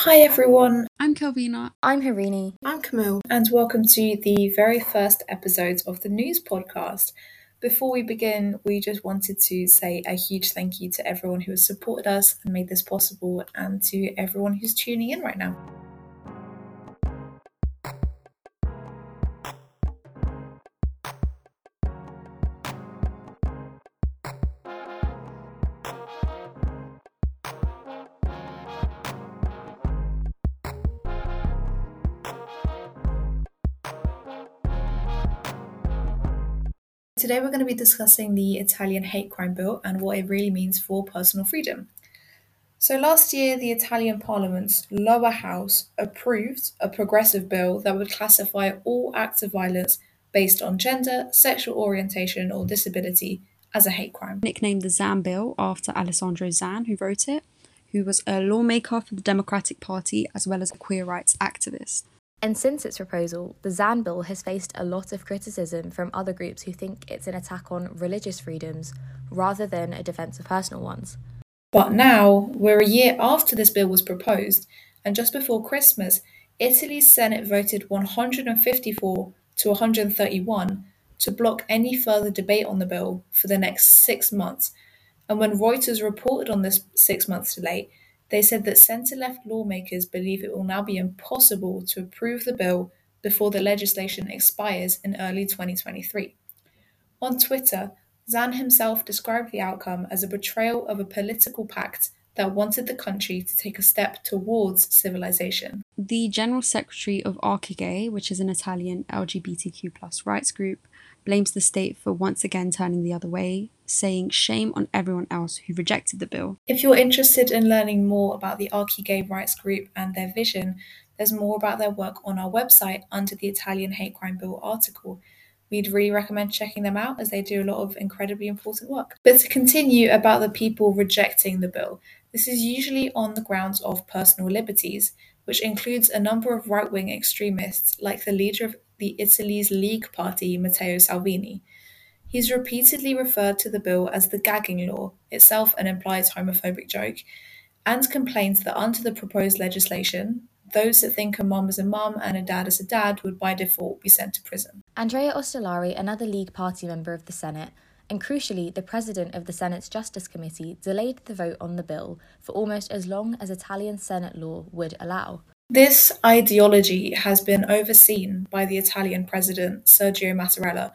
Hi everyone, I'm Kelvina. I'm Harini. I'm Camille. and welcome to the very first episode of the Nous podcast. Before we begin, we just wanted to say a huge thank you to everyone who has supported us and made this possible, and to everyone who's tuning in right now. Today, we're going to be discussing the Italian hate crime bill and what it really means for personal freedom. So, last year, the Italian Parliament's lower house approved a progressive bill that would classify all acts of violence based on gender, sexual orientation, or disability as a hate crime. Nicknamed the Zan Bill after Alessandro Zan, who wrote it, who was a lawmaker for the Democratic Party as well as a queer rights activist. And since its proposal, the Zan Bill has faced a lot of criticism from other groups who think it's an attack on religious freedoms rather than a defence of personal ones. But now, we're a year after this bill was proposed, and just before Christmas, Italy's Senate voted 154 to 131 to block any further debate on the bill for the next six months. And when Reuters reported on this six months delay, they said that centre left lawmakers believe it will now be impossible to approve the bill before the legislation expires in early 2023. On Twitter, Zan himself described the outcome as a betrayal of a political pact that wanted the country to take a step towards civilization. The General Secretary of Arcigay, which is an Italian LGBTQ plus rights group, blames the state for once again turning the other way, saying shame on everyone else who rejected the bill. If you're interested in learning more about the Arcigay Rights Group and their vision, there's more about their work on our website under the Italian Hate Crime Bill article. We'd really recommend checking them out as they do a lot of incredibly important work. But to continue about the people rejecting the bill, this is usually on the grounds of personal liberties, which includes a number of right wing extremists like the leader of the Italy's League Party, Matteo Salvini. He's repeatedly referred to the bill as the gagging law, itself an implied homophobic joke, and complains that under the proposed legislation, those that think a mum is a mum and a dad is a dad would by default be sent to prison. Andrea Ostellari, another League Party member of the Senate, and crucially, the president of the Senate's Justice Committee, delayed the vote on the bill for almost as long as Italian Senate law would allow. This ideology has been overseen by the Italian president, Sergio Mattarella,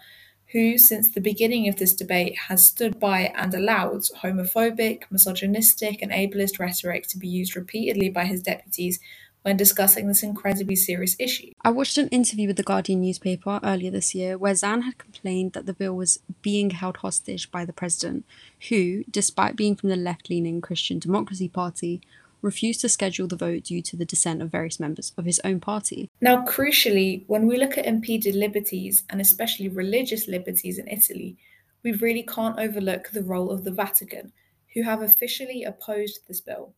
who, since the beginning of this debate, has stood by and allowed homophobic, misogynistic, and ableist rhetoric to be used repeatedly by his deputies when discussing this incredibly serious issue. I watched an interview with the Guardian newspaper earlier this year where Zan had complained that the bill was being held hostage by the president, who, despite being from the left leaning Christian Democracy Party, refused to schedule the vote due to the dissent of various members of his own party. Now, crucially, when we look at impeded liberties, and especially religious liberties in Italy, we really can't overlook the role of the Vatican, who have officially opposed this bill.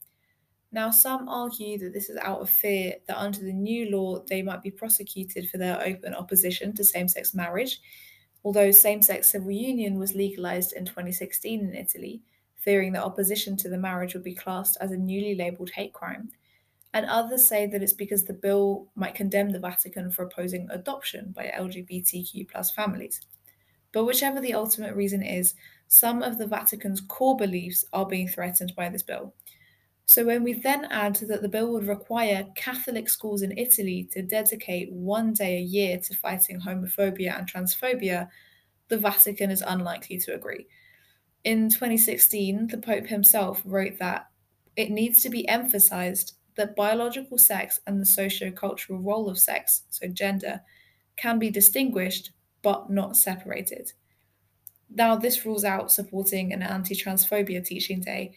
Now, some argue that this is out of fear that under the new law they might be prosecuted for their open opposition to same sex marriage, although same sex civil union was legalised in 2016 in Italy fearing that opposition to the marriage would be classed as a newly labelled hate crime. And others say that it's because the bill might condemn the Vatican for opposing adoption by LGBTQ plus families. But whichever the ultimate reason is, some of the Vatican's core beliefs are being threatened by this bill. So when we then add that the bill would require Catholic schools in Italy to dedicate one day a year to fighting homophobia and transphobia, the Vatican is unlikely to agree in 2016, the Pope himself wrote that it needs to be emphasized that biological sex and the socio-cultural role of sex, so gender, can be distinguished but not separated. Now, this rules out supporting an anti transphobia teaching day.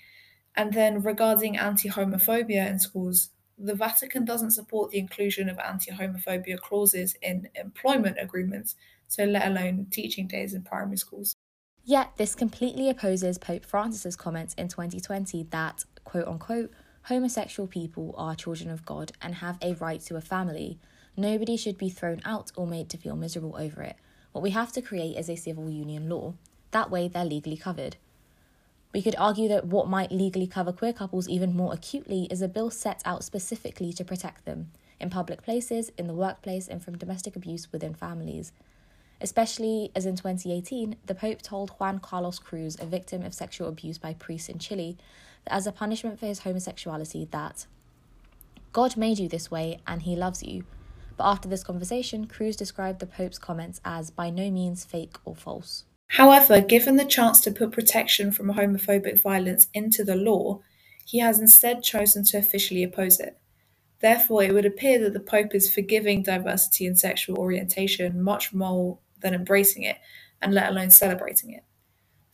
And then, regarding anti homophobia in schools, the Vatican doesn't support the inclusion of anti homophobia clauses in employment agreements, so let alone teaching days in primary schools. Yet, this completely opposes Pope Francis's comments in 2020 that, quote unquote, homosexual people are children of God and have a right to a family. Nobody should be thrown out or made to feel miserable over it. What we have to create is a civil union law. That way, they're legally covered. We could argue that what might legally cover queer couples even more acutely is a bill set out specifically to protect them in public places, in the workplace, and from domestic abuse within families. Especially as in 2018, the Pope told Juan Carlos Cruz, a victim of sexual abuse by priests in Chile, that as a punishment for his homosexuality, that God made you this way and he loves you. But after this conversation, Cruz described the Pope's comments as by no means fake or false. However, given the chance to put protection from homophobic violence into the law, he has instead chosen to officially oppose it. Therefore, it would appear that the Pope is forgiving diversity in sexual orientation much more than embracing it, and let alone celebrating it.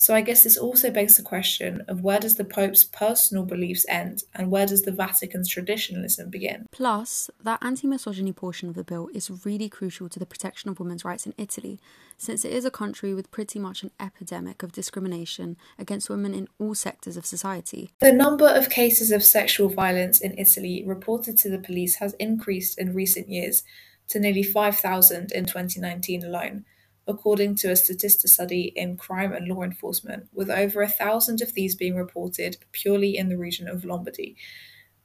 So I guess this also begs the question of where does the Pope's personal beliefs end and where does the Vatican's traditionalism begin? Plus, that anti misogyny portion of the bill is really crucial to the protection of women's rights in Italy, since it is a country with pretty much an epidemic of discrimination against women in all sectors of society. The number of cases of sexual violence in Italy reported to the police has increased in recent years to nearly 5,000 in 2019 alone according to a Statista study in crime and law enforcement, with over a thousand of these being reported purely in the region of Lombardy.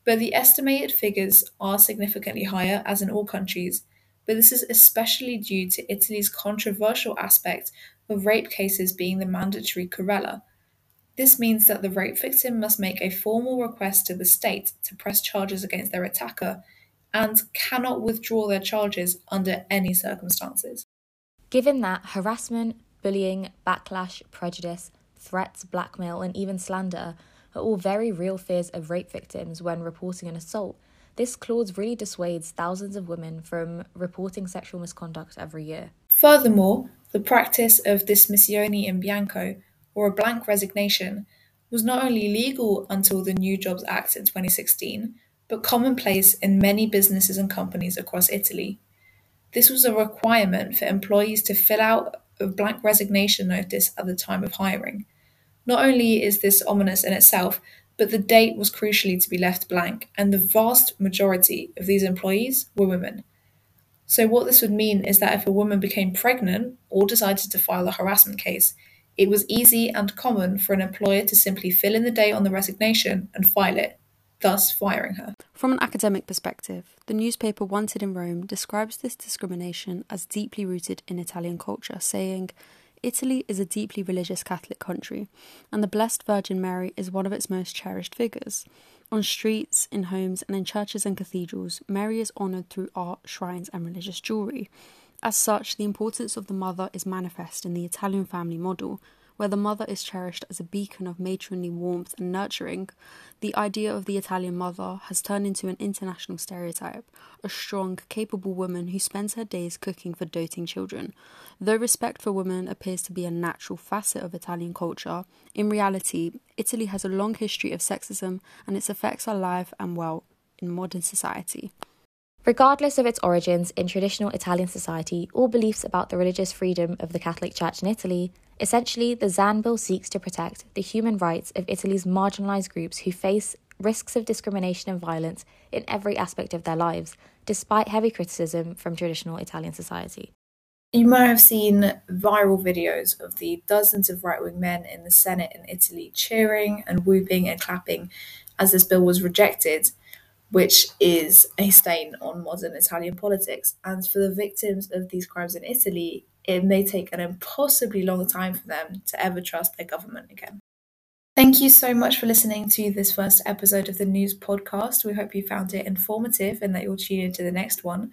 But the estimated figures are significantly higher, as in all countries, but this is especially due to Italy's controversial aspect of rape cases being the mandatory querela. This means that the rape victim must make a formal request to the state to press charges against their attacker and cannot withdraw their charges under any circumstances. Given that harassment, bullying, backlash, prejudice, threats, blackmail, and even slander are all very real fears of rape victims when reporting an assault, this clause really dissuades thousands of women from reporting sexual misconduct every year. Furthermore, the practice of dismissione in bianco, or a blank resignation, was not only legal until the New Jobs Act in 2016, but commonplace in many businesses and companies across Italy. This was a requirement for employees to fill out a blank resignation notice at the time of hiring. Not only is this ominous in itself, but the date was crucially to be left blank, and the vast majority of these employees were women. So, what this would mean is that if a woman became pregnant or decided to file a harassment case, it was easy and common for an employer to simply fill in the date on the resignation and file it, thus firing her. From an academic perspective, the newspaper Wanted in Rome describes this discrimination as deeply rooted in Italian culture, saying, Italy is a deeply religious Catholic country, and the Blessed Virgin Mary is one of its most cherished figures. On streets, in homes, and in churches and cathedrals, Mary is honoured through art, shrines, and religious jewellery. As such, the importance of the mother is manifest in the Italian family model, where the mother is cherished as a beacon of matronly warmth and nurturing, the idea of the Italian mother has turned into an international stereotype a strong, capable woman who spends her days cooking for doting children. Though respect for women appears to be a natural facet of Italian culture, in reality, Italy has a long history of sexism and its effects are alive and well in modern society. Regardless of its origins in traditional Italian society or beliefs about the religious freedom of the Catholic Church in Italy, essentially the Zan bill seeks to protect the human rights of Italy's marginalised groups who face risks of discrimination and violence in every aspect of their lives, despite heavy criticism from traditional Italian society. You might have seen viral videos of the dozens of right wing men in the Senate in Italy cheering and whooping and clapping as this bill was rejected which is a stain on modern Italian politics. And for the victims of these crimes in Italy, it may take an impossibly long time for them to ever trust their government again. Thank you so much for listening to this first episode of the Nous Podcast. We hope you found it informative and that you'll tune into the next one.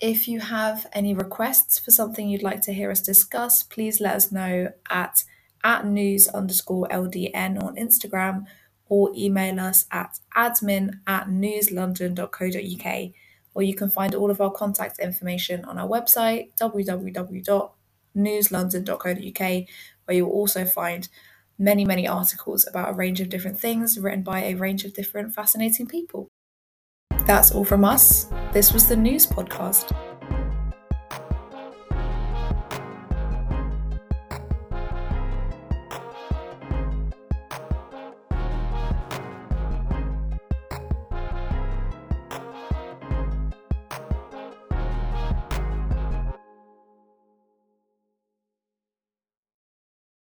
If you have any requests for something you'd like to hear us discuss, please let us know at, at nous underscore LDN on Instagram or email us at admin at nouslondon.co.uk, or you can find all of our contact information on our website, www.nouslondon.co.uk, where you'll also find many, many articles about a range of different things written by a range of different fascinating people. That's all from us. This was the Nous Podcast.